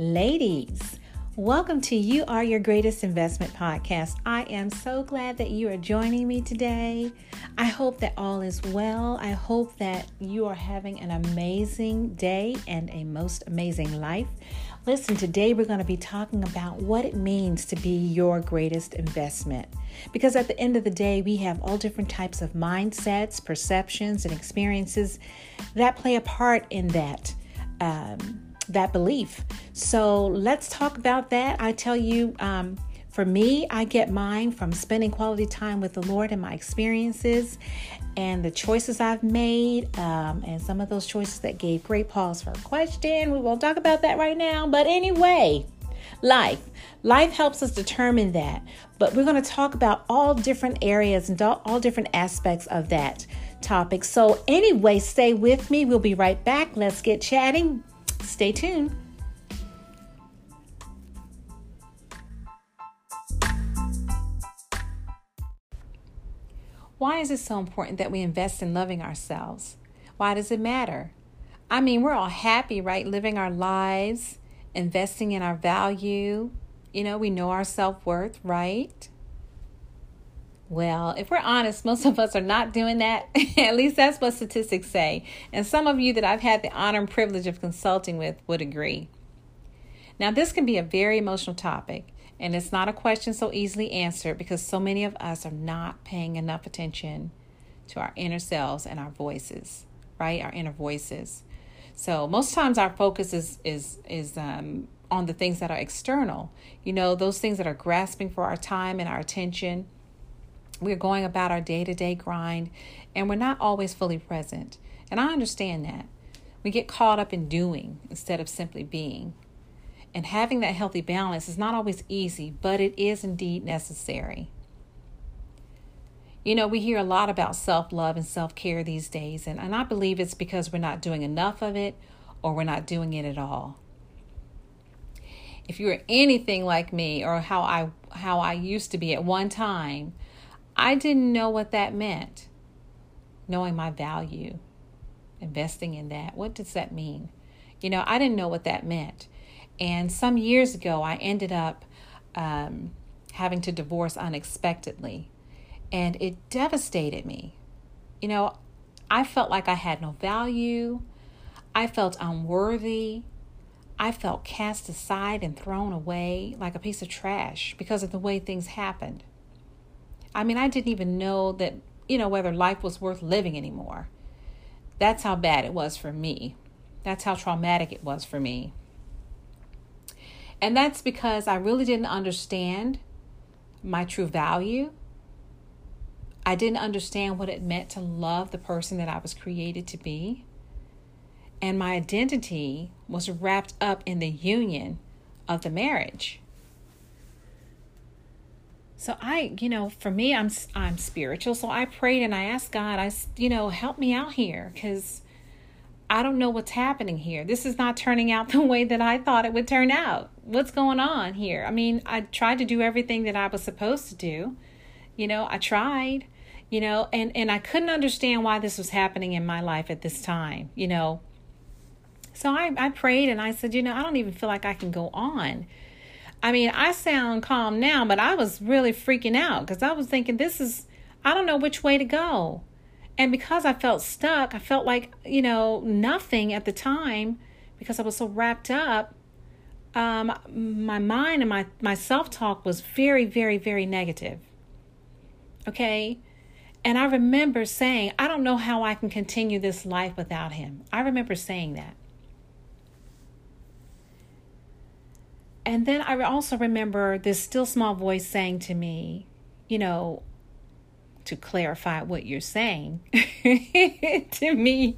Ladies, welcome to You Are Your Greatest Investment podcast. I am so glad that you are joining me today. I hope that all is well. I hope that you are having an amazing day and a most amazing life. Listen, today we're going to be talking about what it means to be your greatest investment. Because at the end of the day, we have all different types of mindsets, perceptions, and experiences that play a part in that. Um, that belief. So let's talk about that. I tell you, um, for me, I get mine from spending quality time with the Lord and my experiences and the choices I've made, um, and some of those choices that gave great pause for a question. We won't talk about that right now. But anyway, life. Life helps us determine that. But we're going to talk about all different areas and all different aspects of that topic. So, anyway, stay with me. We'll be right back. Let's get chatting. Stay tuned. Why is it so important that we invest in loving ourselves? Why does it matter? I mean, we're all happy, right? Living our lives, investing in our value. You know, we know our self worth, right? Well, if we're honest, most of us are not doing that. At least that's what statistics say. And some of you that I've had the honor and privilege of consulting with would agree. Now, this can be a very emotional topic, and it's not a question so easily answered because so many of us are not paying enough attention to our inner selves and our voices, right? Our inner voices. So most times our focus is is is um, on the things that are external. You know, those things that are grasping for our time and our attention we're going about our day to day grind and we're not always fully present. And I understand that. We get caught up in doing instead of simply being. And having that healthy balance is not always easy, but it is indeed necessary. You know, we hear a lot about self love and self care these days, and, and I believe it's because we're not doing enough of it or we're not doing it at all. If you're anything like me or how I how I used to be at one time, I didn't know what that meant. Knowing my value, investing in that. What does that mean? You know, I didn't know what that meant. And some years ago, I ended up um, having to divorce unexpectedly. And it devastated me. You know, I felt like I had no value. I felt unworthy. I felt cast aside and thrown away like a piece of trash because of the way things happened. I mean, I didn't even know that, you know, whether life was worth living anymore. That's how bad it was for me. That's how traumatic it was for me. And that's because I really didn't understand my true value. I didn't understand what it meant to love the person that I was created to be. And my identity was wrapped up in the union of the marriage. So I, you know, for me, I'm I'm spiritual. So I prayed and I asked God, I, you know, help me out here because I don't know what's happening here. This is not turning out the way that I thought it would turn out. What's going on here? I mean, I tried to do everything that I was supposed to do. You know, I tried. You know, and and I couldn't understand why this was happening in my life at this time. You know, so I I prayed and I said, you know, I don't even feel like I can go on I mean, I sound calm now, but I was really freaking out because I was thinking, this is, I don't know which way to go. And because I felt stuck, I felt like, you know, nothing at the time because I was so wrapped up. Um, my mind and my, my self talk was very, very, very negative. Okay. And I remember saying, I don't know how I can continue this life without him. I remember saying that. And then I also remember this still small voice saying to me, you know, to clarify what you're saying to me,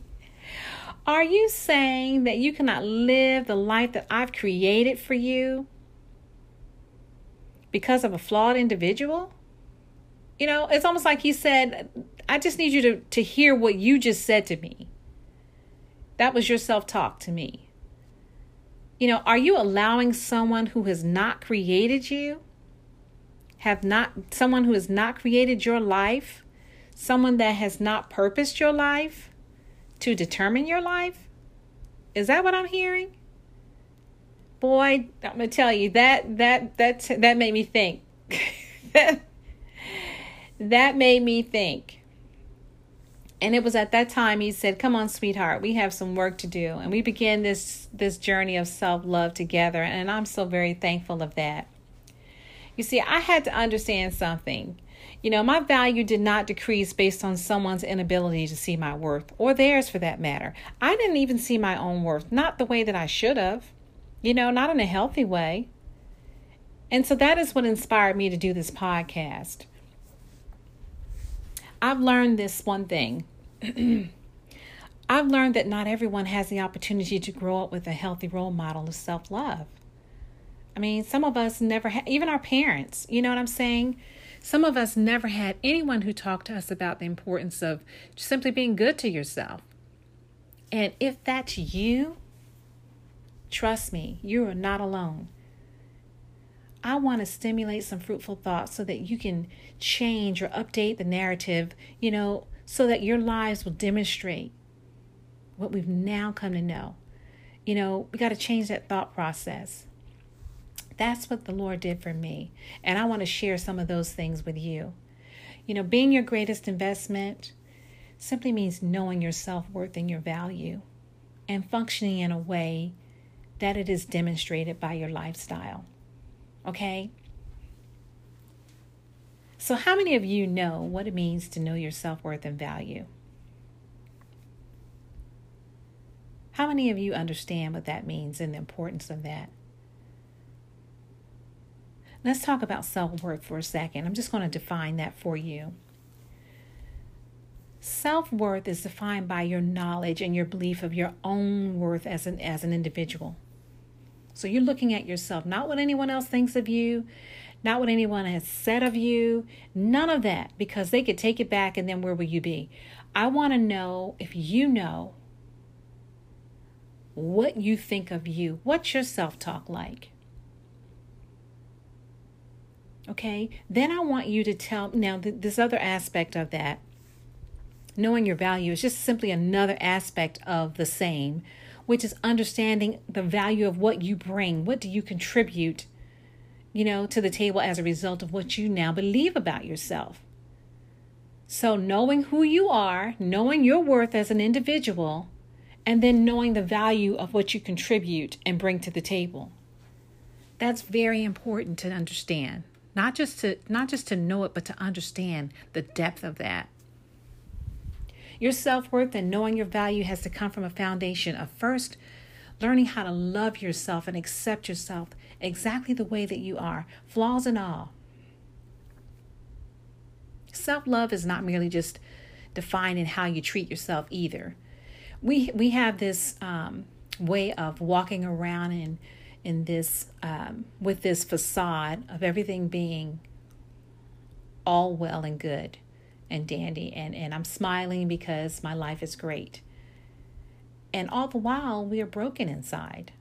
are you saying that you cannot live the life that I've created for you because of a flawed individual? You know, it's almost like he said, I just need you to, to hear what you just said to me. That was your self talk to me. You know, are you allowing someone who has not created you, have not someone who has not created your life, someone that has not purposed your life to determine your life? Is that what I'm hearing? boy, I'm gonna tell you that that that that made me think. that made me think. And it was at that time he said, "Come on, sweetheart, we have some work to do." And we began this this journey of self-love together, and I'm so very thankful of that. You see, I had to understand something. You know, my value did not decrease based on someone's inability to see my worth, or theirs for that matter. I didn't even see my own worth, not the way that I should have, you know, not in a healthy way. And so that is what inspired me to do this podcast. I've learned this one thing. I've learned that not everyone has the opportunity to grow up with a healthy role model of self love. I mean, some of us never had, even our parents, you know what I'm saying? Some of us never had anyone who talked to us about the importance of simply being good to yourself. And if that's you, trust me, you are not alone. I want to stimulate some fruitful thoughts so that you can change or update the narrative, you know, so that your lives will demonstrate what we've now come to know. You know, we got to change that thought process. That's what the Lord did for me. And I want to share some of those things with you. You know, being your greatest investment simply means knowing your self worth and your value and functioning in a way that it is demonstrated by your lifestyle. Okay? So, how many of you know what it means to know your self worth and value? How many of you understand what that means and the importance of that? Let's talk about self worth for a second. I'm just going to define that for you. Self worth is defined by your knowledge and your belief of your own worth as an, as an individual. So you're looking at yourself, not what anyone else thinks of you, not what anyone has said of you, none of that, because they could take it back and then where will you be? I want to know if you know what you think of you. What's your self talk like? Okay, then I want you to tell now th- this other aspect of that. Knowing your value is just simply another aspect of the same which is understanding the value of what you bring. What do you contribute, you know, to the table as a result of what you now believe about yourself? So, knowing who you are, knowing your worth as an individual, and then knowing the value of what you contribute and bring to the table. That's very important to understand. Not just to not just to know it, but to understand the depth of that. Your self worth and knowing your value has to come from a foundation of first learning how to love yourself and accept yourself exactly the way that you are, flaws and all. Self love is not merely just defined in how you treat yourself either. We we have this um, way of walking around in in this um, with this facade of everything being all well and good and dandy and, and I'm smiling because my life is great. And all the while we are broken inside.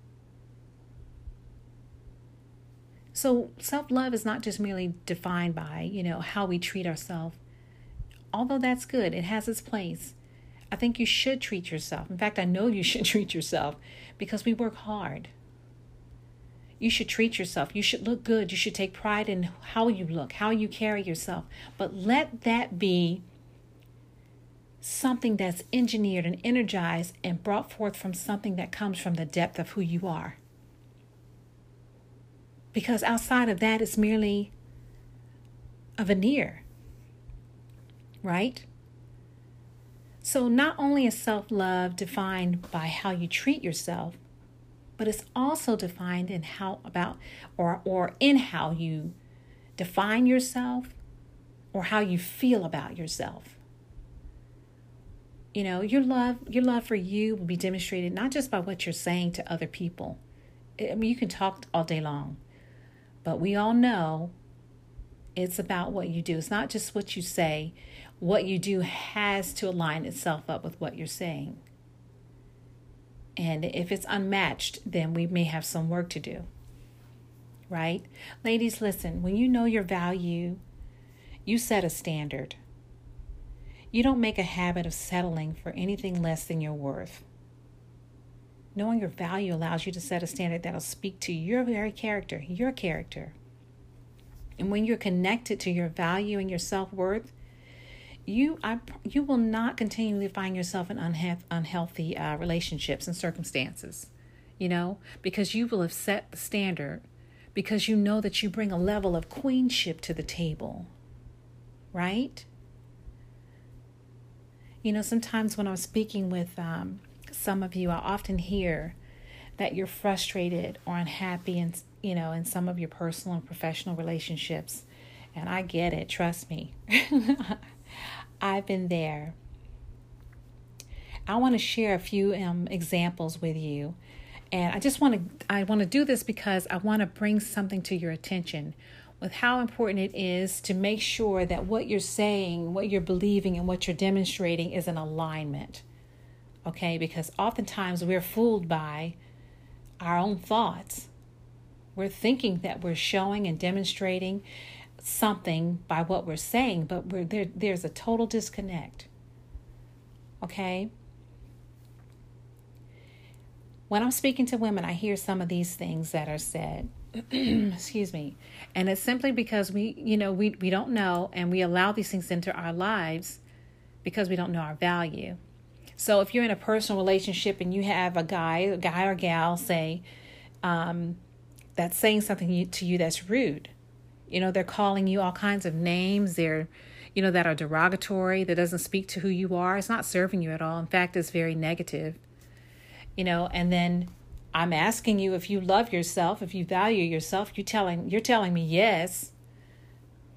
So self-love is not just merely defined by, you know, how we treat ourselves. Although that's good, it has its place. I think you should treat yourself. In fact, I know you should treat yourself because we work hard. You should treat yourself. You should look good. You should take pride in how you look, how you carry yourself. But let that be something that's engineered and energized and brought forth from something that comes from the depth of who you are. Because outside of that, it's merely a veneer, right? So, not only is self love defined by how you treat yourself, but it's also defined in how about or or in how you define yourself or how you feel about yourself. You know, your love your love for you will be demonstrated not just by what you're saying to other people. I mean, you can talk all day long, but we all know it's about what you do. It's not just what you say. What you do has to align itself up with what you're saying. And if it's unmatched, then we may have some work to do. Right? Ladies, listen, when you know your value, you set a standard. You don't make a habit of settling for anything less than your worth. Knowing your value allows you to set a standard that'll speak to your very character, your character. And when you're connected to your value and your self worth, you I, you will not continually find yourself in unhe- unhealthy uh, relationships and circumstances, you know, because you will have set the standard, because you know that you bring a level of queenship to the table, right? You know, sometimes when I'm speaking with um, some of you, I often hear that you're frustrated or unhappy in, you know, in some of your personal and professional relationships. And I get it, trust me. I've been there. I want to share a few um, examples with you. And I just want to I want to do this because I want to bring something to your attention with how important it is to make sure that what you're saying, what you're believing, and what you're demonstrating is in alignment. Okay? Because oftentimes we're fooled by our own thoughts. We're thinking that we're showing and demonstrating something by what we're saying, but we're there there's a total disconnect. Okay? When I'm speaking to women, I hear some of these things that are said. excuse me. And it's simply because we you know we we don't know and we allow these things into our lives because we don't know our value. So if you're in a personal relationship and you have a guy a guy or gal say um, that's saying something to you that's rude you know they're calling you all kinds of names they're you know that are derogatory that doesn't speak to who you are it's not serving you at all. In fact it's very negative you know and then I'm asking you if you love yourself, if you value yourself, you telling you're telling me yes,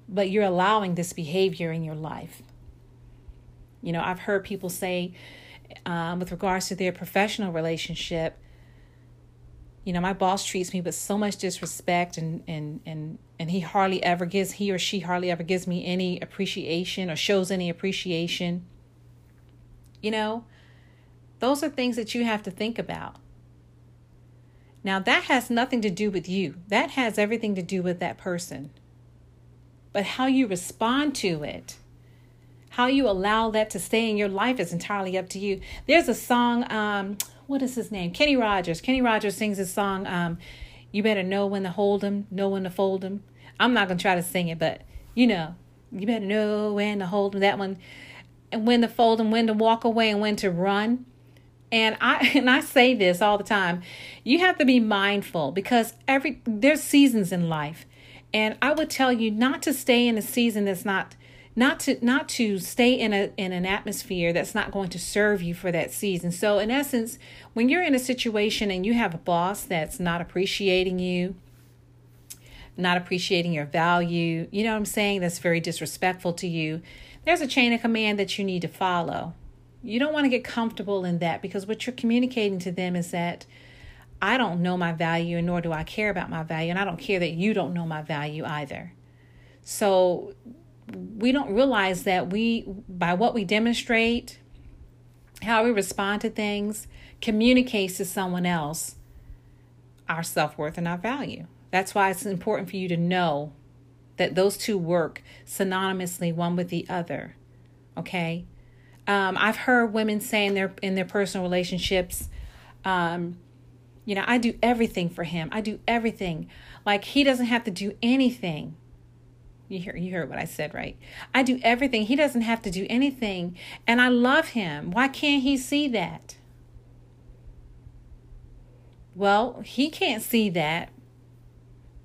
but you're allowing this behavior in your life. You know, I've heard people say, um, with regards to their professional relationship, you know, my boss treats me with so much disrespect, and and and and he hardly ever gives he or she hardly ever gives me any appreciation or shows any appreciation. You know, those are things that you have to think about now, that has nothing to do with you, that has everything to do with that person. But how you respond to it, how you allow that to stay in your life is entirely up to you. There's a song, um, what is his name? Kenny Rogers. Kenny Rogers sings a song, um, You Better Know When to Hold 'em, Know When to Fold 'em. I'm not going to try to sing it, but you know, you better know when to hold 'em. That one, and when to fold 'em, when to walk away, and when to run. And I and I say this all the time. You have to be mindful because every there's seasons in life. And I would tell you not to stay in a season that's not not to not to stay in a in an atmosphere that's not going to serve you for that season. So in essence, when you're in a situation and you have a boss that's not appreciating you, not appreciating your value, you know what I'm saying, that's very disrespectful to you, there's a chain of command that you need to follow. You don't want to get comfortable in that because what you're communicating to them is that I don't know my value and nor do I care about my value. And I don't care that you don't know my value either. So we don't realize that we, by what we demonstrate, how we respond to things, communicates to someone else our self worth and our value. That's why it's important for you to know that those two work synonymously, one with the other. Okay? Um, I've heard women say in their in their personal relationships, um, you know, I do everything for him. I do everything. Like he doesn't have to do anything. You hear you heard what I said, right? I do everything. He doesn't have to do anything. And I love him. Why can't he see that? Well, he can't see that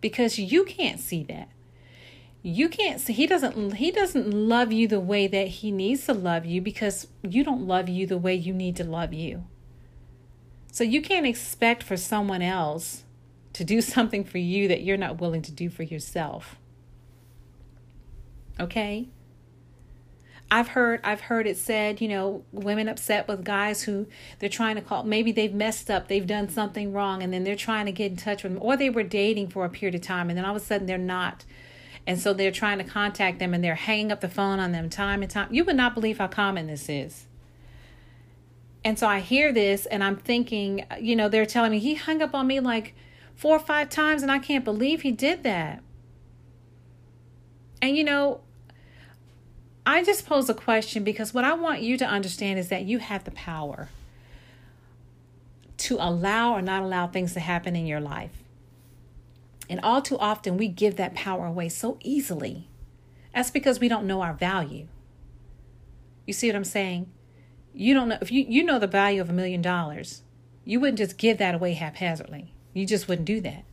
because you can't see that you can't see he doesn't he doesn't love you the way that he needs to love you because you don't love you the way you need to love you. So you can't expect for someone else to do something for you that you're not willing to do for yourself. Okay? I've heard I've heard it said, you know, women upset with guys who they're trying to call maybe they've messed up, they've done something wrong and then they're trying to get in touch with them or they were dating for a period of time and then all of a sudden they're not and so they're trying to contact them and they're hanging up the phone on them time and time. You would not believe how common this is. And so I hear this and I'm thinking, you know, they're telling me he hung up on me like four or five times and I can't believe he did that. And you know, I just pose a question because what I want you to understand is that you have the power to allow or not allow things to happen in your life. And all too often, we give that power away so easily. That's because we don't know our value. You see what I'm saying? You don't know if you, you know the value of a million dollars, you wouldn't just give that away haphazardly. You just wouldn't do that.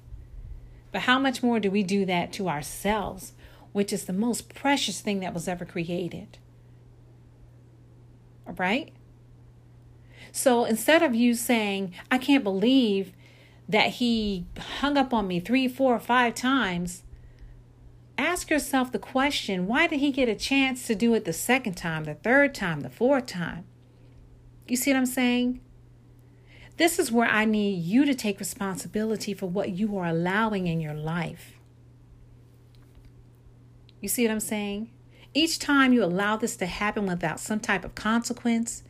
But how much more do we do that to ourselves, which is the most precious thing that was ever created? All right? So instead of you saying, I can't believe that he hung up on me three, four, five times, ask yourself the question why did he get a chance to do it the second time, the third time, the fourth time? You see what I'm saying? This is where I need you to take responsibility for what you are allowing in your life. You see what I'm saying? Each time you allow this to happen without some type of consequence,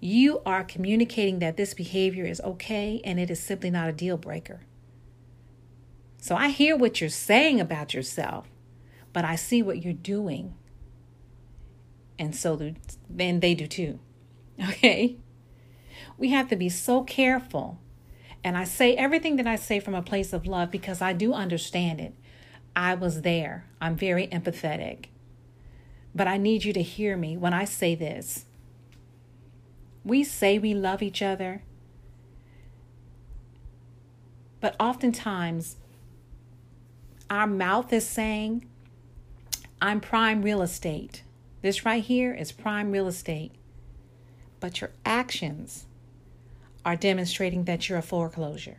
you are communicating that this behavior is okay and it is simply not a deal breaker. So I hear what you're saying about yourself, but I see what you're doing. And so then they do too. Okay? We have to be so careful. And I say everything that I say from a place of love because I do understand it. I was there. I'm very empathetic. But I need you to hear me when I say this. We say we love each other, but oftentimes our mouth is saying, I'm prime real estate. This right here is prime real estate. But your actions are demonstrating that you're a foreclosure.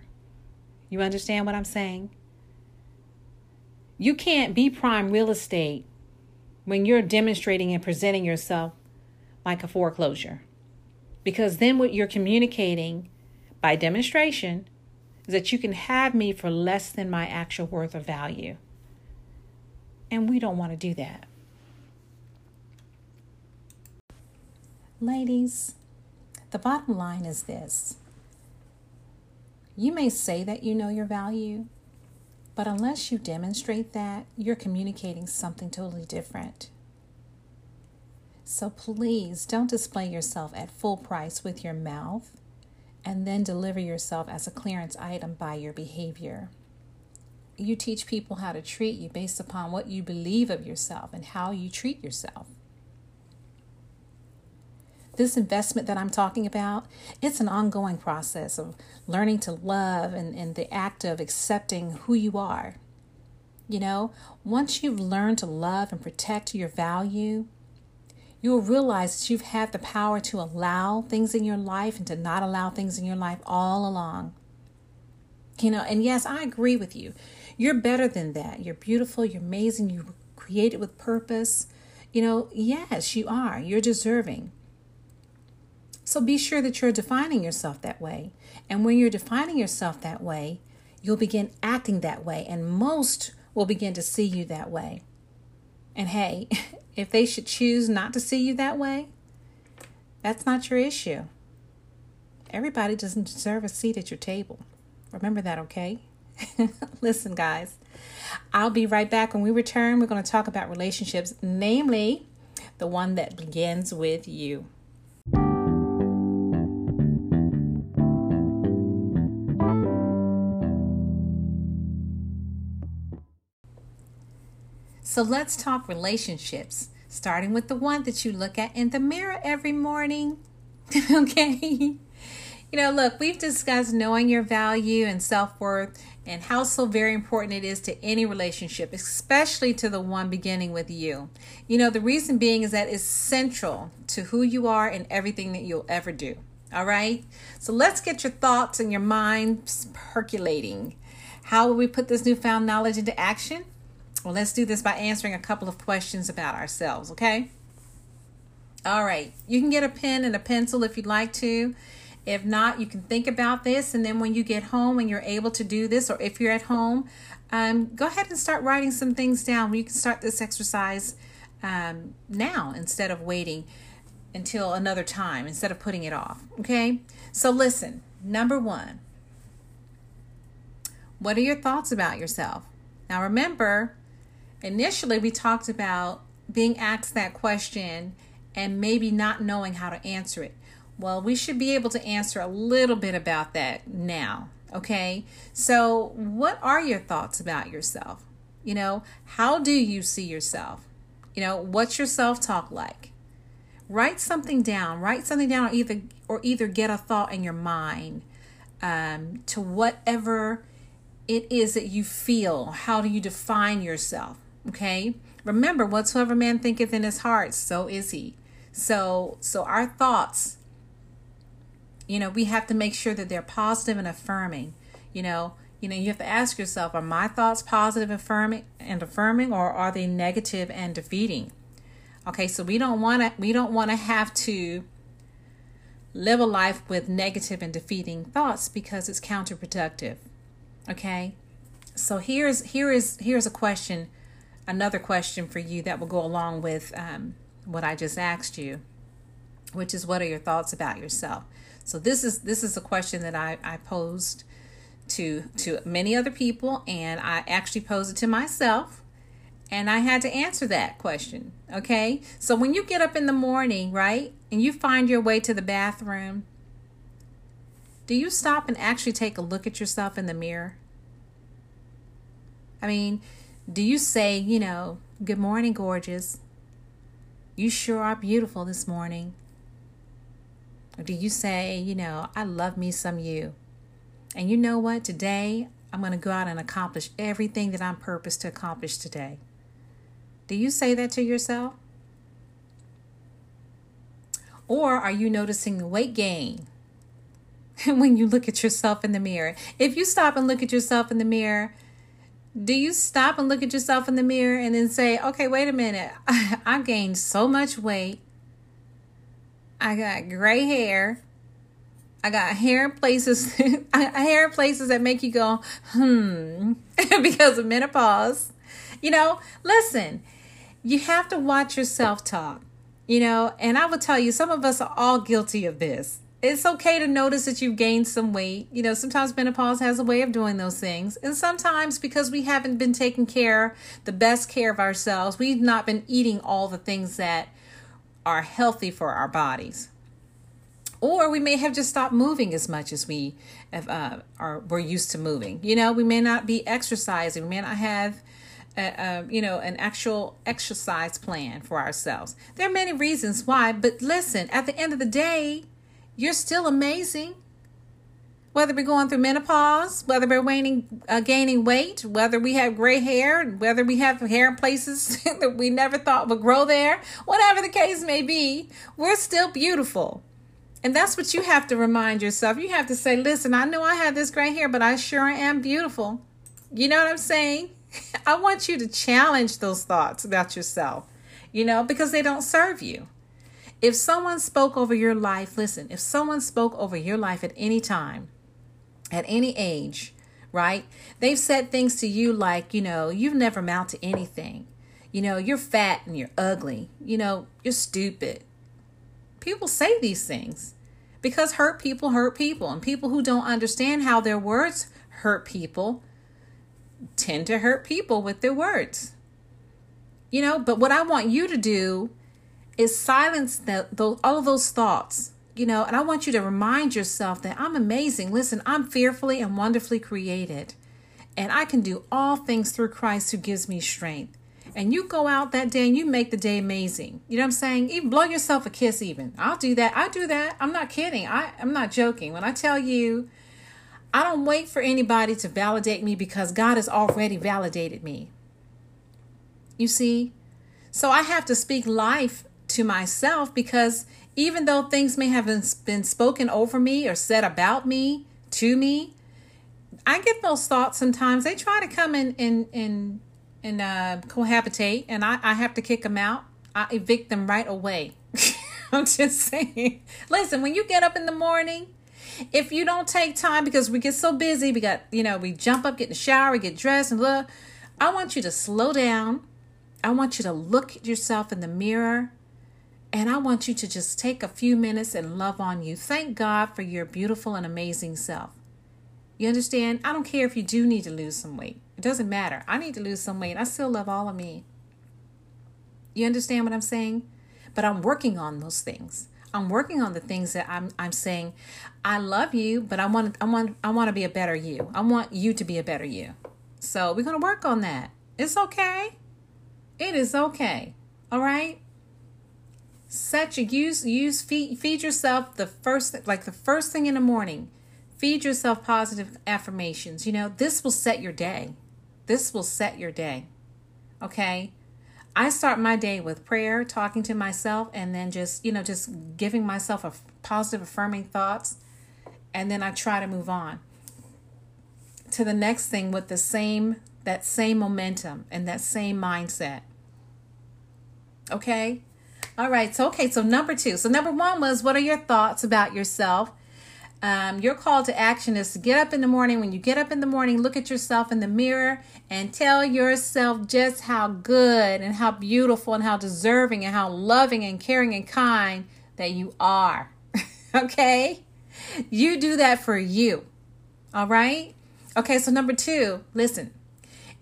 You understand what I'm saying? You can't be prime real estate when you're demonstrating and presenting yourself like a foreclosure. Because then what you're communicating by demonstration is that you can have me for less than my actual worth or value. And we don't want to do that. Ladies, the bottom line is this you may say that you know your value, but unless you demonstrate that, you're communicating something totally different. So please don't display yourself at full price with your mouth and then deliver yourself as a clearance item by your behavior. You teach people how to treat you based upon what you believe of yourself and how you treat yourself. This investment that I'm talking about, it's an ongoing process of learning to love and, and the act of accepting who you are. You know, once you've learned to love and protect your value, you will realize that you've had the power to allow things in your life and to not allow things in your life all along. You know, and yes, I agree with you. You're better than that. You're beautiful, you're amazing, you were created with purpose. You know, yes, you are. You're deserving. So be sure that you're defining yourself that way. And when you're defining yourself that way, you'll begin acting that way, and most will begin to see you that way. And hey, if they should choose not to see you that way, that's not your issue. Everybody doesn't deserve a seat at your table. Remember that, okay? Listen, guys, I'll be right back. When we return, we're going to talk about relationships, namely the one that begins with you. So let's talk relationships, starting with the one that you look at in the mirror every morning. okay? You know, look, we've discussed knowing your value and self worth and how so very important it is to any relationship, especially to the one beginning with you. You know, the reason being is that it's central to who you are and everything that you'll ever do. All right? So let's get your thoughts and your minds percolating. How will we put this newfound knowledge into action? Well, let's do this by answering a couple of questions about ourselves, okay? All right, you can get a pen and a pencil if you'd like to. If not, you can think about this, and then when you get home and you're able to do this, or if you're at home, um, go ahead and start writing some things down. You can start this exercise um, now instead of waiting until another time, instead of putting it off. Okay? So, listen number one, what are your thoughts about yourself? Now, remember, Initially, we talked about being asked that question and maybe not knowing how to answer it. Well, we should be able to answer a little bit about that now. Okay. So, what are your thoughts about yourself? You know, how do you see yourself? You know, what's your self talk like? Write something down. Write something down, or either or either get a thought in your mind um, to whatever it is that you feel. How do you define yourself? Okay. Remember, whatsoever man thinketh in his heart, so is he. So, so our thoughts, you know, we have to make sure that they're positive and affirming. You know, you know, you have to ask yourself, are my thoughts positive and affirming and affirming, or are they negative and defeating? Okay, so we don't want to we don't want to have to live a life with negative and defeating thoughts because it's counterproductive. Okay? So here's here is here's a question, another question for you that will go along with um, what I just asked you, which is what are your thoughts about yourself? So this is this is a question that I, I posed to to many other people and I actually posed it to myself and I had to answer that question. Okay? So when you get up in the morning, right, and you find your way to the bathroom, do you stop and actually take a look at yourself in the mirror? I mean, do you say, you know, good morning, gorgeous? You sure are beautiful this morning. Or do you say, you know, I love me some you? And you know what? Today, I'm going to go out and accomplish everything that I'm purposed to accomplish today. Do you say that to yourself? Or are you noticing the weight gain when you look at yourself in the mirror? If you stop and look at yourself in the mirror, do you stop and look at yourself in the mirror and then say, okay, wait a minute, I gained so much weight. I got gray hair. I got hair in places, hair in places that make you go, hmm, because of menopause. You know, listen, you have to watch your self talk, you know, and I will tell you, some of us are all guilty of this. It's okay to notice that you've gained some weight. You know, sometimes menopause has a way of doing those things. And sometimes because we haven't been taking care, the best care of ourselves, we've not been eating all the things that are healthy for our bodies or we may have just stopped moving as much as we have, uh, are we're used to moving. You know, we may not be exercising. We may not have, a, a, you know, an actual exercise plan for ourselves. There are many reasons why, but listen. At the end of the day, you're still amazing. Whether we're going through menopause, whether we're waning, uh, gaining weight, whether we have gray hair, whether we have hair in places that we never thought would grow there, whatever the case may be, we're still beautiful. And that's what you have to remind yourself. You have to say, listen, I know I have this gray hair, but I sure am beautiful. You know what I'm saying? I want you to challenge those thoughts about yourself, you know, because they don't serve you. If someone spoke over your life, listen, if someone spoke over your life at any time, at any age, right? They've said things to you like, you know, you've never amount to anything. You know, you're fat and you're ugly. You know, you're stupid. People say these things because hurt people hurt people, and people who don't understand how their words hurt people tend to hurt people with their words. You know, but what I want you to do is silence that those all of those thoughts. You know, and I want you to remind yourself that I'm amazing. Listen, I'm fearfully and wonderfully created. And I can do all things through Christ who gives me strength and you go out that day and you make the day amazing. You know what I'm saying? Even blow yourself a kiss even. I'll do that. I do that. I'm not kidding. I, I'm not joking. When I tell you, I don't wait for anybody to validate me because God has already validated me. You see? So I have to speak life to myself because even though things may have been spoken over me or said about me to me, I get those thoughts sometimes. They try to come in and in, in and uh, cohabitate, and I, I have to kick them out. I evict them right away. I'm just saying. Listen, when you get up in the morning, if you don't take time because we get so busy, we got, you know, we jump up, get in the shower, get dressed, and look. I want you to slow down. I want you to look at yourself in the mirror. And I want you to just take a few minutes and love on you. Thank God for your beautiful and amazing self. You understand? I don't care if you do need to lose some weight. It doesn't matter. I need to lose some weight. I still love all of me. You understand what I'm saying? But I'm working on those things. I'm working on the things that I'm I'm saying I love you, but I want I want I want to be a better you. I want you to be a better you. So we're going to work on that. It's okay. It is okay. All right? Set your use use feed feed yourself the first like the first thing in the morning. Feed yourself positive affirmations. You know, this will set your day. This will set your day. Okay? I start my day with prayer, talking to myself, and then just, you know, just giving myself a positive, affirming thoughts. And then I try to move on to the next thing with the same, that same momentum and that same mindset. Okay? All right. So, okay. So, number two. So, number one was what are your thoughts about yourself? Um, your call to action is to get up in the morning. When you get up in the morning, look at yourself in the mirror and tell yourself just how good and how beautiful and how deserving and how loving and caring and kind that you are. okay? You do that for you. All right? Okay, so number two, listen.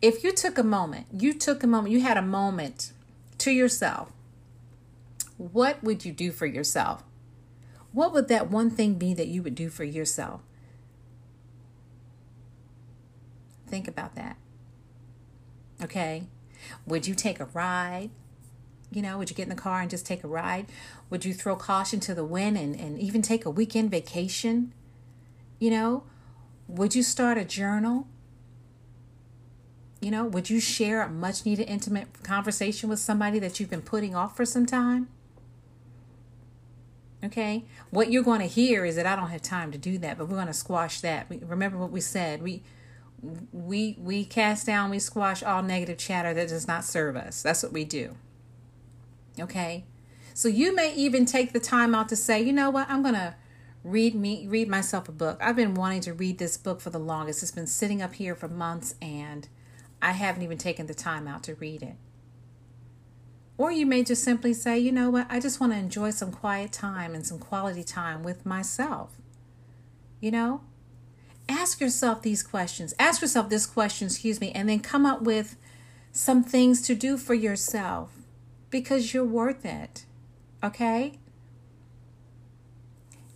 If you took a moment, you took a moment, you had a moment to yourself, what would you do for yourself? what would that one thing be that you would do for yourself? Think about that. Okay? Would you take a ride? You know, would you get in the car and just take a ride? Would you throw caution to the wind and, and even take a weekend vacation? You know, would you start a journal? You know, would you share a much needed intimate conversation with somebody that you've been putting off for some time? Okay, what you're going to hear is that I don't have time to do that, but we're going to squash that. We, remember what we said. We we we cast down, we squash all negative chatter that does not serve us. That's what we do. Okay, so you may even take the time out to say, you know what, I'm going to read me read myself a book. I've been wanting to read this book for the longest. It's been sitting up here for months, and I haven't even taken the time out to read it. Or you may just simply say, you know what, I just want to enjoy some quiet time and some quality time with myself. You know? Ask yourself these questions. Ask yourself this question, excuse me, and then come up with some things to do for yourself because you're worth it. Okay?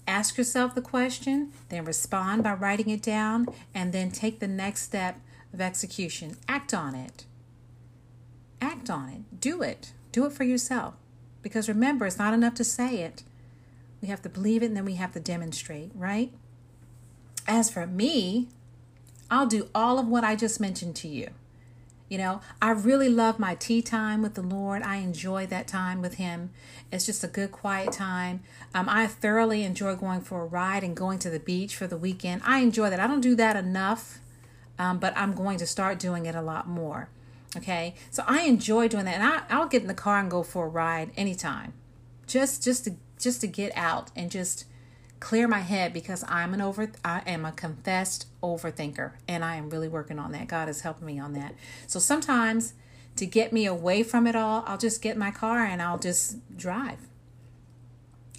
Ask yourself the question, then respond by writing it down, and then take the next step of execution. Act on it. Act on it. Do it. Do it for yourself. Because remember, it's not enough to say it. We have to believe it and then we have to demonstrate, right? As for me, I'll do all of what I just mentioned to you. You know, I really love my tea time with the Lord. I enjoy that time with Him. It's just a good, quiet time. Um, I thoroughly enjoy going for a ride and going to the beach for the weekend. I enjoy that. I don't do that enough, um, but I'm going to start doing it a lot more. Okay, so I enjoy doing that, and I, I'll get in the car and go for a ride anytime, just just to just to get out and just clear my head because I'm an over I am a confessed overthinker, and I am really working on that. God is helping me on that. So sometimes to get me away from it all, I'll just get my car and I'll just drive.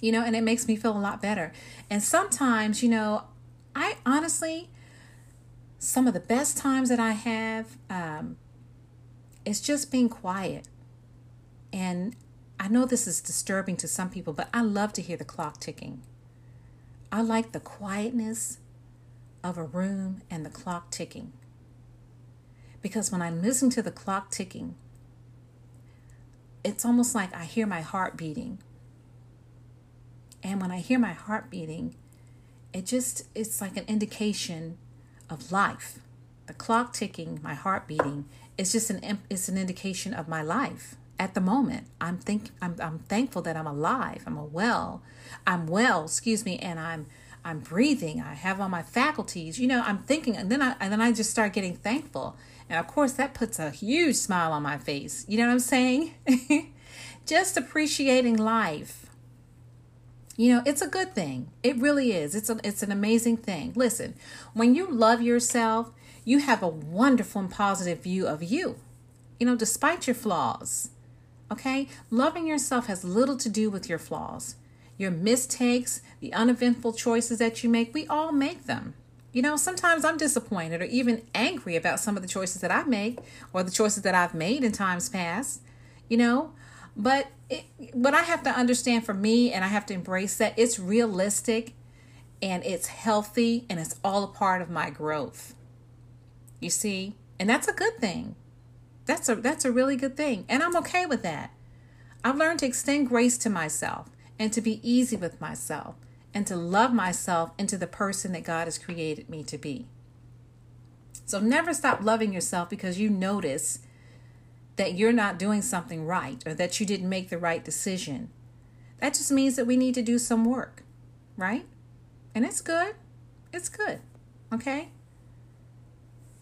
You know, and it makes me feel a lot better. And sometimes, you know, I honestly, some of the best times that I have, um, it's just being quiet. And I know this is disturbing to some people, but I love to hear the clock ticking. I like the quietness of a room and the clock ticking. Because when I listen to the clock ticking, it's almost like I hear my heart beating. And when I hear my heart beating, it just it's like an indication of life. The clock ticking, my heart beating, it's just an it's an indication of my life at the moment. I'm think I'm I'm thankful that I'm alive. I'm a well. I'm well, excuse me, and I'm I'm breathing. I have all my faculties. You know, I'm thinking and then I and then I just start getting thankful. And of course that puts a huge smile on my face. You know what I'm saying? just appreciating life. You know, it's a good thing. It really is. It's a, it's an amazing thing. Listen, when you love yourself, you have a wonderful and positive view of you, you know, despite your flaws. Okay? Loving yourself has little to do with your flaws. Your mistakes, the uneventful choices that you make, we all make them. You know, sometimes I'm disappointed or even angry about some of the choices that I make or the choices that I've made in times past. You know, But it, but I have to understand for me, and I have to embrace that it's realistic, and it's healthy, and it's all a part of my growth. You see, and that's a good thing. That's a that's a really good thing, and I'm okay with that. I've learned to extend grace to myself and to be easy with myself and to love myself into the person that God has created me to be. So never stop loving yourself because you notice that you're not doing something right or that you didn't make the right decision. That just means that we need to do some work, right? And it's good. It's good. Okay?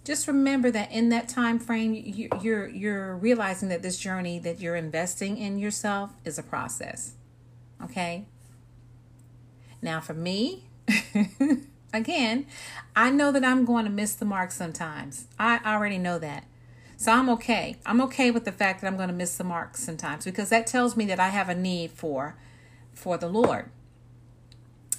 Just remember that in that time frame you, you're you're realizing that this journey that you're investing in yourself is a process. Okay? Now, for me, again, I know that I'm going to miss the mark sometimes. I already know that. So I'm okay. I'm okay with the fact that I'm going to miss the mark sometimes because that tells me that I have a need for for the Lord.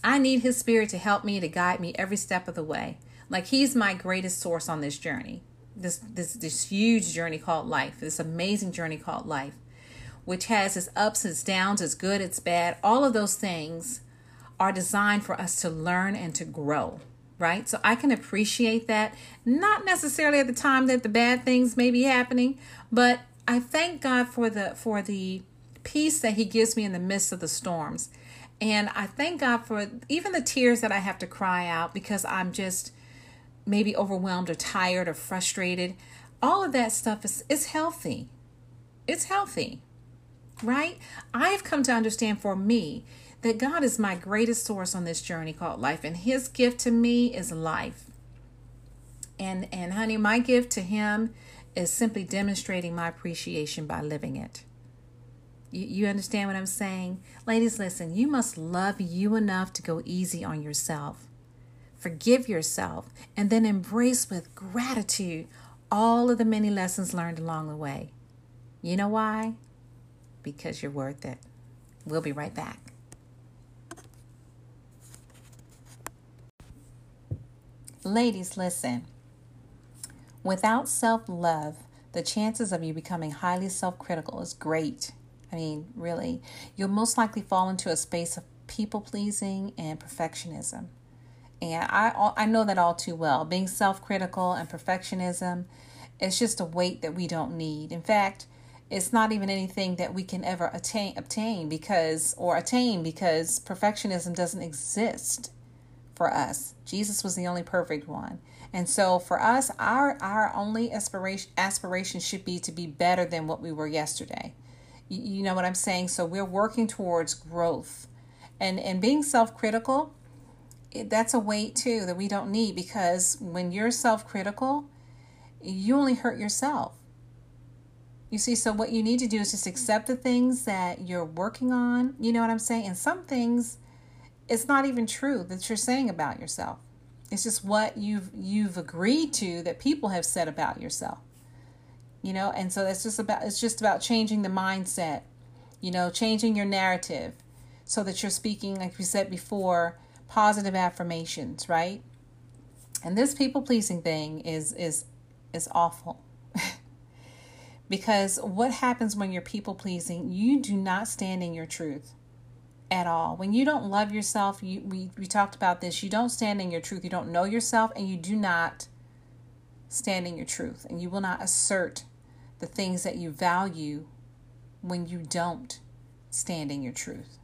I need his spirit to help me to guide me every step of the way. Like he's my greatest source on this journey. This this this huge journey called life. This amazing journey called life which has its ups, its downs, its good, its bad. All of those things are designed for us to learn and to grow, right? So I can appreciate that, not necessarily at the time that the bad things may be happening, but I thank God for the for the peace that he gives me in the midst of the storms. And I thank God for even the tears that I have to cry out because I'm just maybe overwhelmed or tired or frustrated. All of that stuff is, is healthy. It's healthy right? I've come to understand for me that God is my greatest source on this journey called life, and His gift to me is life. And and honey, my gift to Him is simply demonstrating my appreciation by living it. You, you understand what I'm saying? Ladies, listen, you must love you enough to go easy on yourself. Forgive yourself and then embrace with gratitude all of the many lessons learned along the way. You know why? because you're worth it. We'll be right back. Ladies, listen. Without self love, the chances of you becoming highly self critical is great. I mean, really, you'll most likely fall into a space of people pleasing and perfectionism. And I, I know that all too well. Being self critical and perfectionism is just a weight that we don't need. In fact, it's not even anything that we can ever attain obtain because or attain because perfectionism doesn't exist for us. Jesus was the only perfect one. And so for us our our only aspiration aspiration should be to be better than what we were yesterday. You, you know what I'm saying? So we're working towards growth. And and being self-critical that's a weight too that we don't need because when you're self-critical you only hurt yourself you see, so what you need to do is just accept the things that you're working on. You know what I'm saying? And some things, it's not even true that you're saying about yourself. It's just what you've you've agreed to that people have said about yourself. You know, and so it's just about it's just about changing the mindset. You know, changing your narrative so that you're speaking, like we said before, positive affirmations, right? And this people pleasing thing is is is awful. Because what happens when you're people pleasing, you do not stand in your truth at all. When you don't love yourself, you we, we talked about this, you don't stand in your truth. You don't know yourself and you do not stand in your truth. And you will not assert the things that you value when you don't stand in your truth.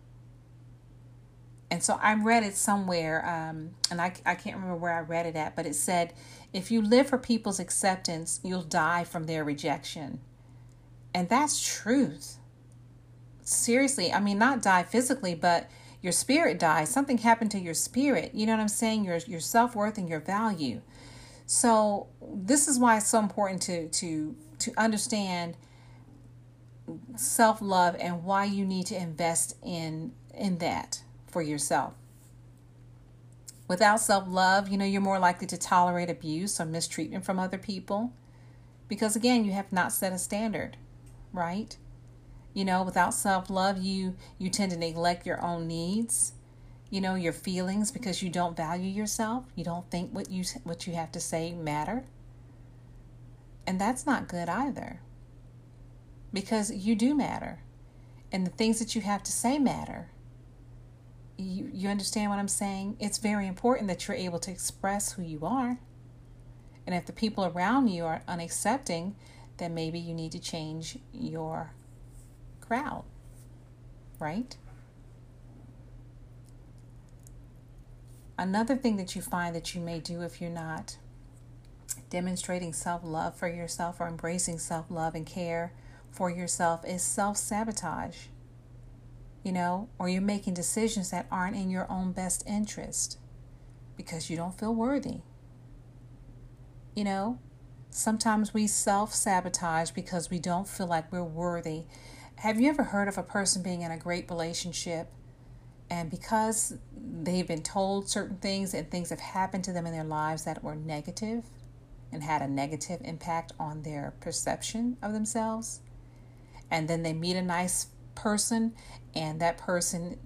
And so I read it somewhere, um, and I, I can't remember where I read it at, but it said, if you live for people's acceptance, you'll die from their rejection. And that's truth. Seriously, I mean, not die physically, but your spirit dies. Something happened to your spirit. You know what I'm saying? Your your self worth and your value. So this is why it's so important to to to understand self love and why you need to invest in in that for yourself. Without self love, you know, you're more likely to tolerate abuse or mistreatment from other people because, again, you have not set a standard right? You know, without self-love, you you tend to neglect your own needs, you know, your feelings because you don't value yourself. You don't think what you what you have to say matter. And that's not good either. Because you do matter. And the things that you have to say matter. You, you understand what I'm saying? It's very important that you're able to express who you are. And if the people around you are unaccepting, then maybe you need to change your crowd, right? Another thing that you find that you may do if you're not demonstrating self love for yourself or embracing self love and care for yourself is self sabotage. You know, or you're making decisions that aren't in your own best interest because you don't feel worthy. You know, sometimes we self sabotage because we don't feel like we're worthy. Have you ever heard of a person being in a great relationship and because they've been told certain things and things have happened to them in their lives that were negative and had a negative impact on their perception of themselves, and then they meet a nice person and that person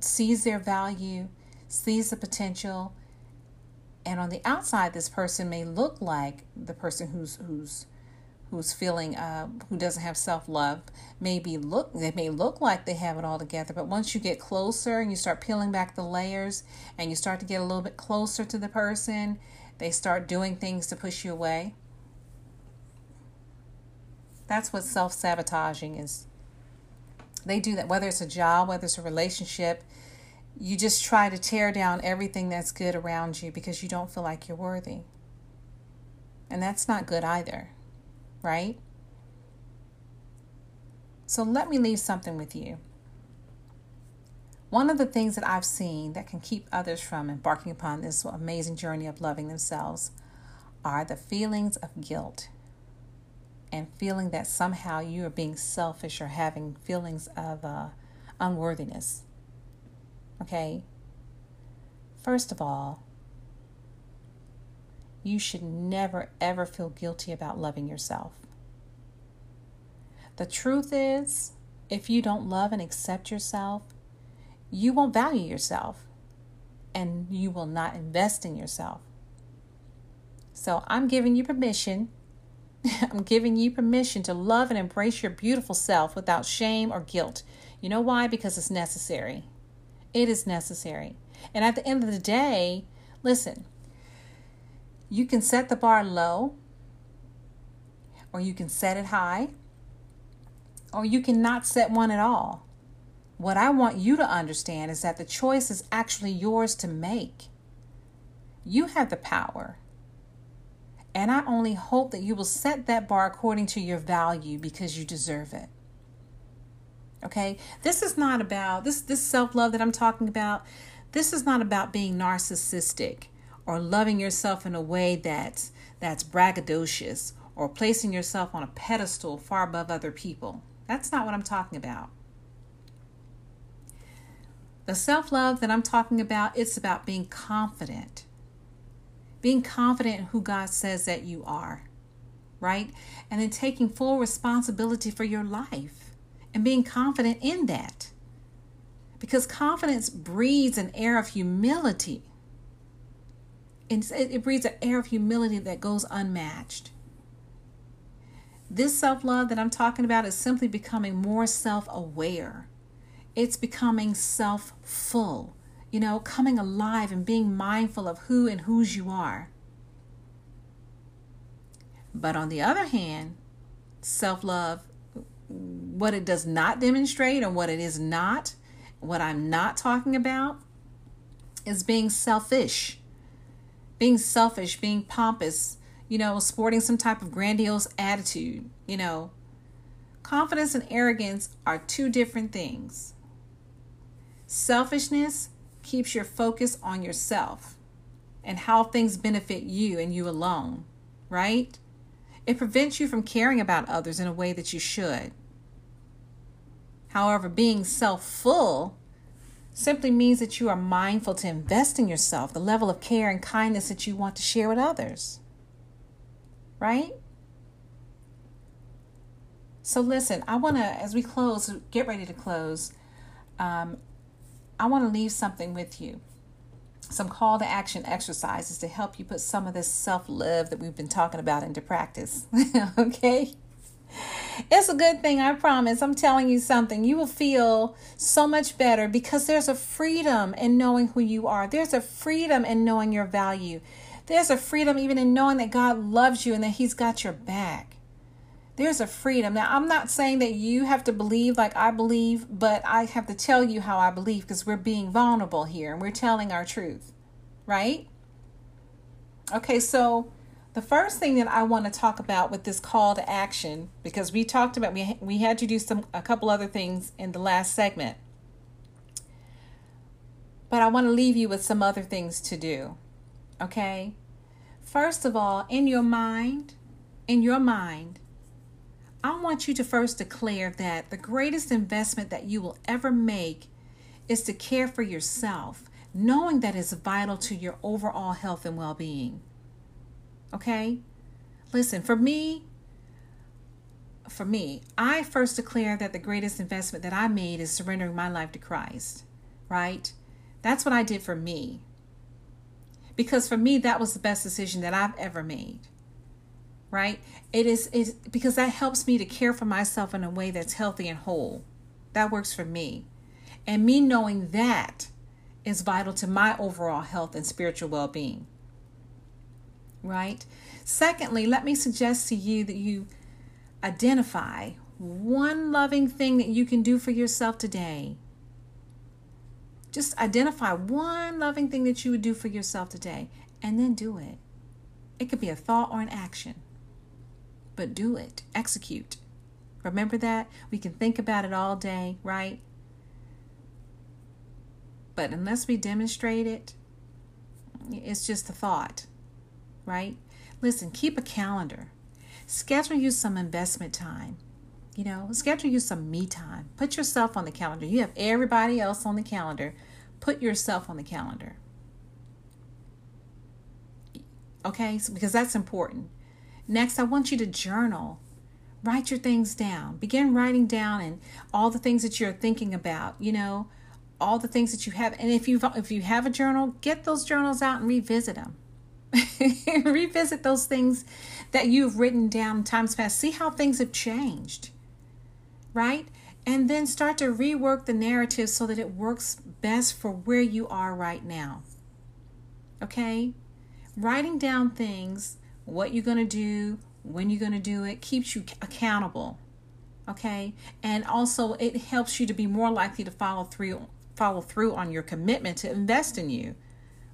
sees their value, sees the potential, and on the outside this person may look like the person who's who's who's feeling uh, who doesn't have self-love. Maybe look they may look like they have it all together but once you get closer and you start peeling back the layers and you start to get a little bit closer to the person they start doing things to push you away. That's what self-sabotaging is they do that whether it's a job whether it's a relationship you just try to tear down everything that's good around you because you don't feel like you're worthy and that's not good either right? So let me leave something with you. One of the things that I've seen that can keep others from embarking upon this amazing journey of loving themselves are the feelings of guilt and feeling that somehow you are being selfish or having feelings of uh, unworthiness. Okay? First of all, you should never ever feel guilty about loving yourself. The truth is, if you don't love and accept yourself, you won't value yourself and you will not invest in yourself. So I'm giving you permission. I'm giving you permission to love and embrace your beautiful self without shame or guilt. You know why? Because it's necessary. It is necessary. And at the end of the day, listen, you can set the bar low, or you can set it high, or you can not set one at all. What I want you to understand is that the choice is actually yours to make. You have the power. And I only hope that you will set that bar according to your value because you deserve it. Okay? This is not about this this self-love that I'm talking about. This is not about being narcissistic or loving yourself in a way that's that's braggadocious or placing yourself on a pedestal far above other people. That's not what I'm talking about. The self-love that I'm talking about, it's about being confident. Being confident in who God says that you are, right? And then taking full responsibility for your life and being confident in that. Because confidence breeds an air of humility it, it breeds an air of humility that goes unmatched. This self love that I'm talking about is simply becoming more self aware. It's becoming self full, you know, coming alive and being mindful of who and whose you are. But on the other hand, self love, what it does not demonstrate and what it is not, what I'm not talking about, is being selfish being selfish, being pompous, you know, sporting some type of grandiose attitude, you know. Confidence and arrogance are two different things. Selfishness keeps your focus on yourself and how things benefit you and you alone, right? It prevents you from caring about others in a way that you should. However, being self full simply means that you are mindful to invest in yourself, the level of care and kindness that you want to share with others. Right? So, listen, I want to, as we close, get ready to close, um, I want to leave something with you. Some call to action exercises to help you put some of this self love that we've been talking about into practice. okay? It's a good thing, I promise. I'm telling you something. You will feel so much better because there's a freedom in knowing who you are. There's a freedom in knowing your value. There's a freedom even in knowing that God loves you and that He's got your back. There's a freedom. Now, I'm not saying that you have to believe like I believe, but I have to tell you how I believe because we're being vulnerable here and we're telling our truth, right? Okay, so the first thing that I want to talk about with this call to action, because we talked about we we had to do some a couple other things in the last segment, but I want to leave you with some other things to do. Okay, first of all, in your mind, in your mind, I want you to first declare that the greatest investment that you will ever make is to care for yourself, knowing that is vital to your overall health and well being. Okay? Listen, for me, for me, I first declare that the greatest investment that I made is surrendering my life to Christ, right? That's what I did for me. Because for me, that was the best decision that I've ever made, right? It is it because that helps me to care for myself in a way that's healthy and whole. That works for me. And me knowing that is vital to my overall health and spiritual well being right? Secondly, let me suggest to you that you identify one loving thing that you can do for yourself today. Just identify one loving thing that you would do for yourself today and then do it. It could be a thought or an action, but do it, execute. Remember that? We can think about it all day, right? But unless we demonstrate it, it's just a thought right? Listen, keep a calendar. Schedule you some investment time. You know, schedule you some me time. Put yourself on the calendar. You have everybody else on the calendar. Put yourself on the calendar. Okay, so, because that's important. Next, I want you to journal. Write your things down. Begin writing down and all the things that you're thinking about, you know, all the things that you have. And if you if you have a journal, get those journals out and revisit them Revisit those things that you've written down times past. See how things have changed, right? And then start to rework the narrative so that it works best for where you are right now. Okay? Writing down things, what you're going to do, when you're going to do it, keeps you accountable. Okay? And also it helps you to be more likely to follow through follow through on your commitment to invest in you.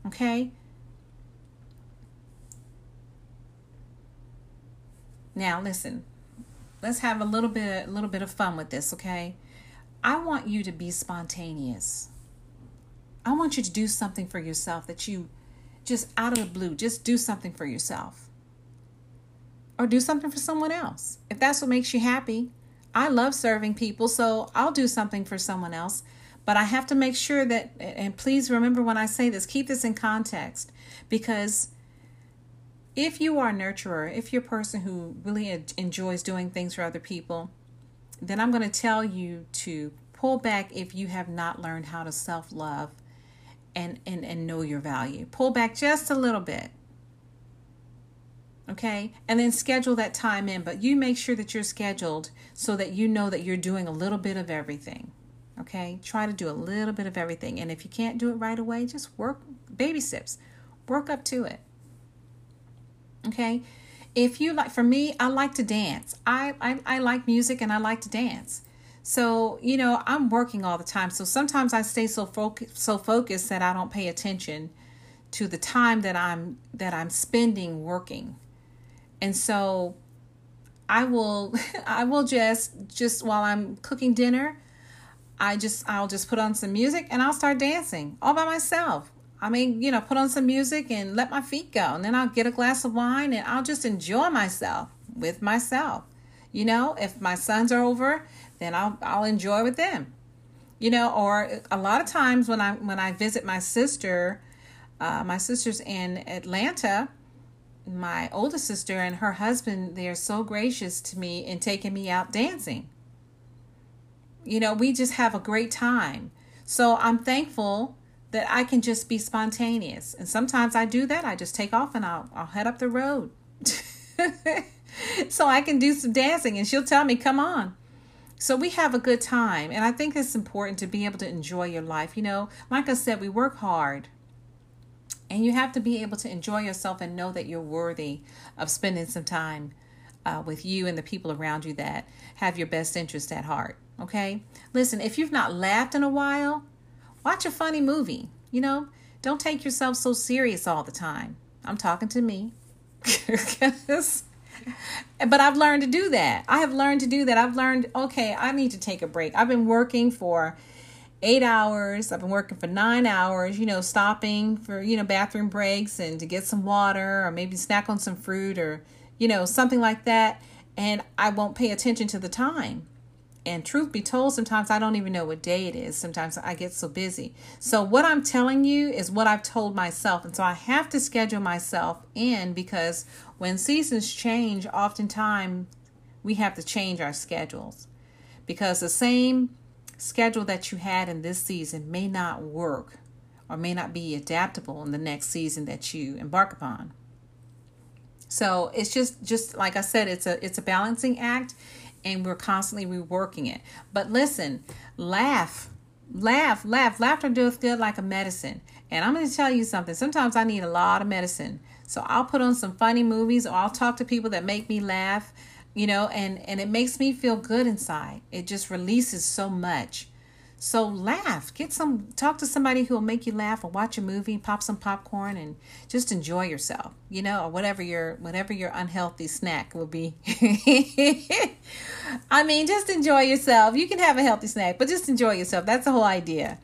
Okay? Now, listen. Let's have a little bit a little bit of fun with this, okay? I want you to be spontaneous. I want you to do something for yourself that you just out of the blue, just do something for yourself. Or do something for someone else. If that's what makes you happy. I love serving people, so I'll do something for someone else. But I have to make sure that, and please remember when I say this, keep this in context because if you are a nurturer, if you're a person who really enjoys doing things for other people, then I'm going to tell you to pull back if you have not learned how to self love and, and, and know your value. Pull back just a little bit. Okay, and then schedule that time in, but you make sure that you're scheduled so that you know that you're doing a little bit of everything. Okay, try to do a little bit of everything, and if you can't do it right away, just work baby steps, work up to it. Okay. If you like, for me, I like to dance. I, I, I like music and I like to dance. So, you know, I'm working all the time. So sometimes I stay so so focused that I don't pay attention to the time that I'm that I'm spending working. And so I will I will just just while I'm cooking dinner, I just I'll just put on some music and I'll start dancing all by myself. I mean, you know, put on some music and let my feet go. And then I'll get a glass of wine and I'll just enjoy myself with myself. You know, if my sons are over, then I'll I'll enjoy with them. You know, or a lot of times when I when I visit my sister, uh, my sister's in Atlanta, my older sister and her husband, they're so gracious to me in taking me out dancing. You know, we just have a great time. So I'm thankful that I can just be spontaneous. And sometimes I do that. I just take off and I'll, I'll head up the road. so I can do some dancing and she'll tell me, come on. So we have a good time. And I think it's important to be able to enjoy your life. You know, like I said, we work hard. And you have to be able to enjoy yourself and know that you're worthy of spending some time uh, with you and the people around you that have your best interest at heart. Okay? Listen, if you've not laughed in a while, watch a funny movie. You know, don't take yourself so serious all the time. I'm talking to me. but I've learned to do that. I have learned to do that. I've learned, okay, I need to take a break. I've been working for eight hours. I've been working for nine hours, you know, stopping for, you know, bathroom breaks and to get some water or maybe snack on some fruit or, you know, something like that. And I won't pay attention to the time. And truth be told, sometimes I don't even know what day it is. Sometimes I get so busy. So, what I'm telling you is what I've told myself. And so, I have to schedule myself in because when seasons change, oftentimes we have to change our schedules because the same schedule that you had in this season may not work or may not be adaptable in the next season that you embark upon. So it's just just like I said, it's a it's a balancing act and we're constantly reworking it. But listen, laugh, laugh, laugh. Laughter does good like a medicine. And I'm going to tell you something. Sometimes I need a lot of medicine. So I'll put on some funny movies or I'll talk to people that make me laugh, you know, and and it makes me feel good inside. It just releases so much. So laugh, get some, talk to somebody who will make you laugh, or watch a movie, pop some popcorn, and just enjoy yourself. You know, or whatever your whatever your unhealthy snack will be. I mean, just enjoy yourself. You can have a healthy snack, but just enjoy yourself. That's the whole idea.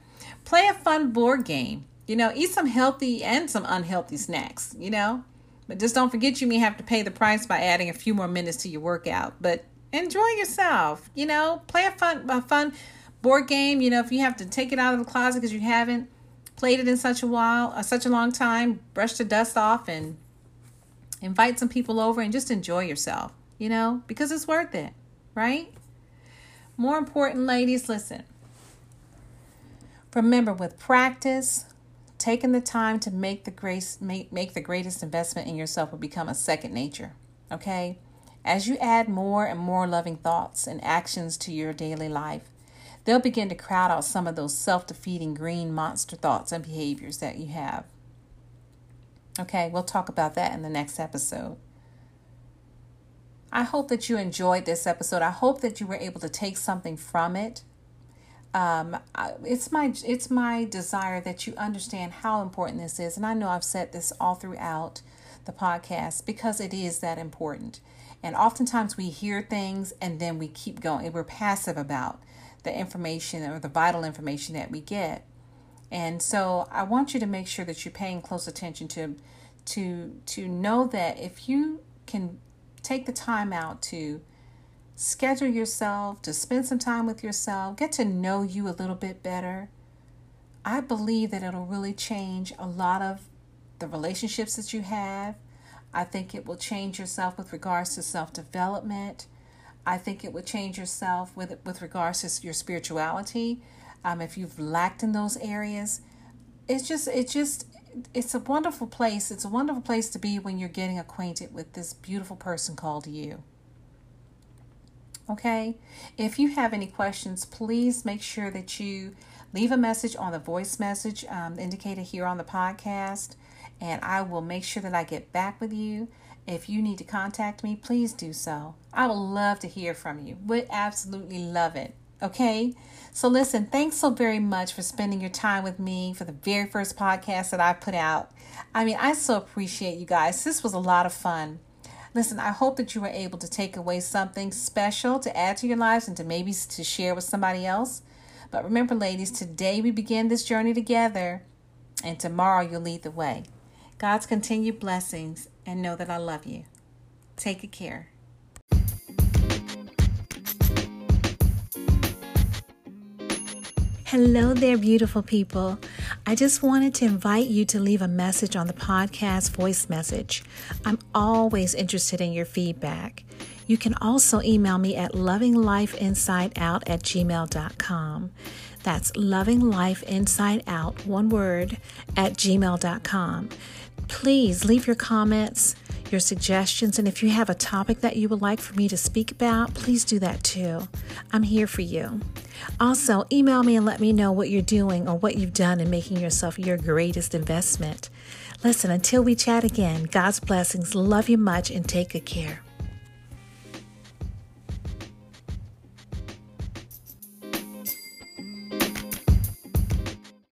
Play a fun board game. You know, eat some healthy and some unhealthy snacks. You know, but just don't forget you may have to pay the price by adding a few more minutes to your workout. But enjoy yourself. You know, play a fun a fun board game, you know, if you have to take it out of the closet because you haven't played it in such a while, uh, such a long time, brush the dust off and invite some people over and just enjoy yourself, you know, because it's worth it, right? More important, ladies, listen. Remember, with practice, taking the time to make the grace make, make the greatest investment in yourself will become a second nature. Okay? As you add more and more loving thoughts and actions to your daily life, they'll begin to crowd out some of those self defeating green monster thoughts and behaviors that you have. Okay, we'll talk about that in the next episode. I hope that you enjoyed this episode. I hope that you were able to take something from it. Um, it's my it's my desire that you understand how important this is, and I know I've said this all throughout the podcast because it is that important. And oftentimes we hear things and then we keep going. We're passive about the information or the vital information that we get. And so I want you to make sure that you're paying close attention to to to know that if you can take the time out to schedule yourself, to spend some time with yourself, get to know you a little bit better, I believe that it'll really change a lot of the relationships that you have. I think it will change yourself with regards to self development. I think it will change yourself with with regards to your spirituality. Um, if you've lacked in those areas, it's just it's just it's a wonderful place. It's a wonderful place to be when you're getting acquainted with this beautiful person called you. Okay? If you have any questions, please make sure that you leave a message on the voice message um, indicated here on the podcast, and I will make sure that I get back with you. If you need to contact me, please do so. I would love to hear from you. Would absolutely love it. Okay? So, listen, thanks so very much for spending your time with me for the very first podcast that I put out. I mean, I so appreciate you guys. This was a lot of fun. Listen, I hope that you were able to take away something special to add to your lives and to maybe to share with somebody else. But remember, ladies, today we begin this journey together, and tomorrow you'll lead the way. God's continued blessings, and know that I love you. Take care. Hello there, beautiful people. I just wanted to invite you to leave a message on the podcast voice message. I'm always interested in your feedback. You can also email me at lovinglifeinsideout at gmail.com. That's lovinglifeinsideout, one word, at gmail.com. Please leave your comments your suggestions. And if you have a topic that you would like for me to speak about, please do that too. I'm here for you. Also, email me and let me know what you're doing or what you've done in making yourself your greatest investment. Listen, until we chat again, God's blessings. Love you much and take good care.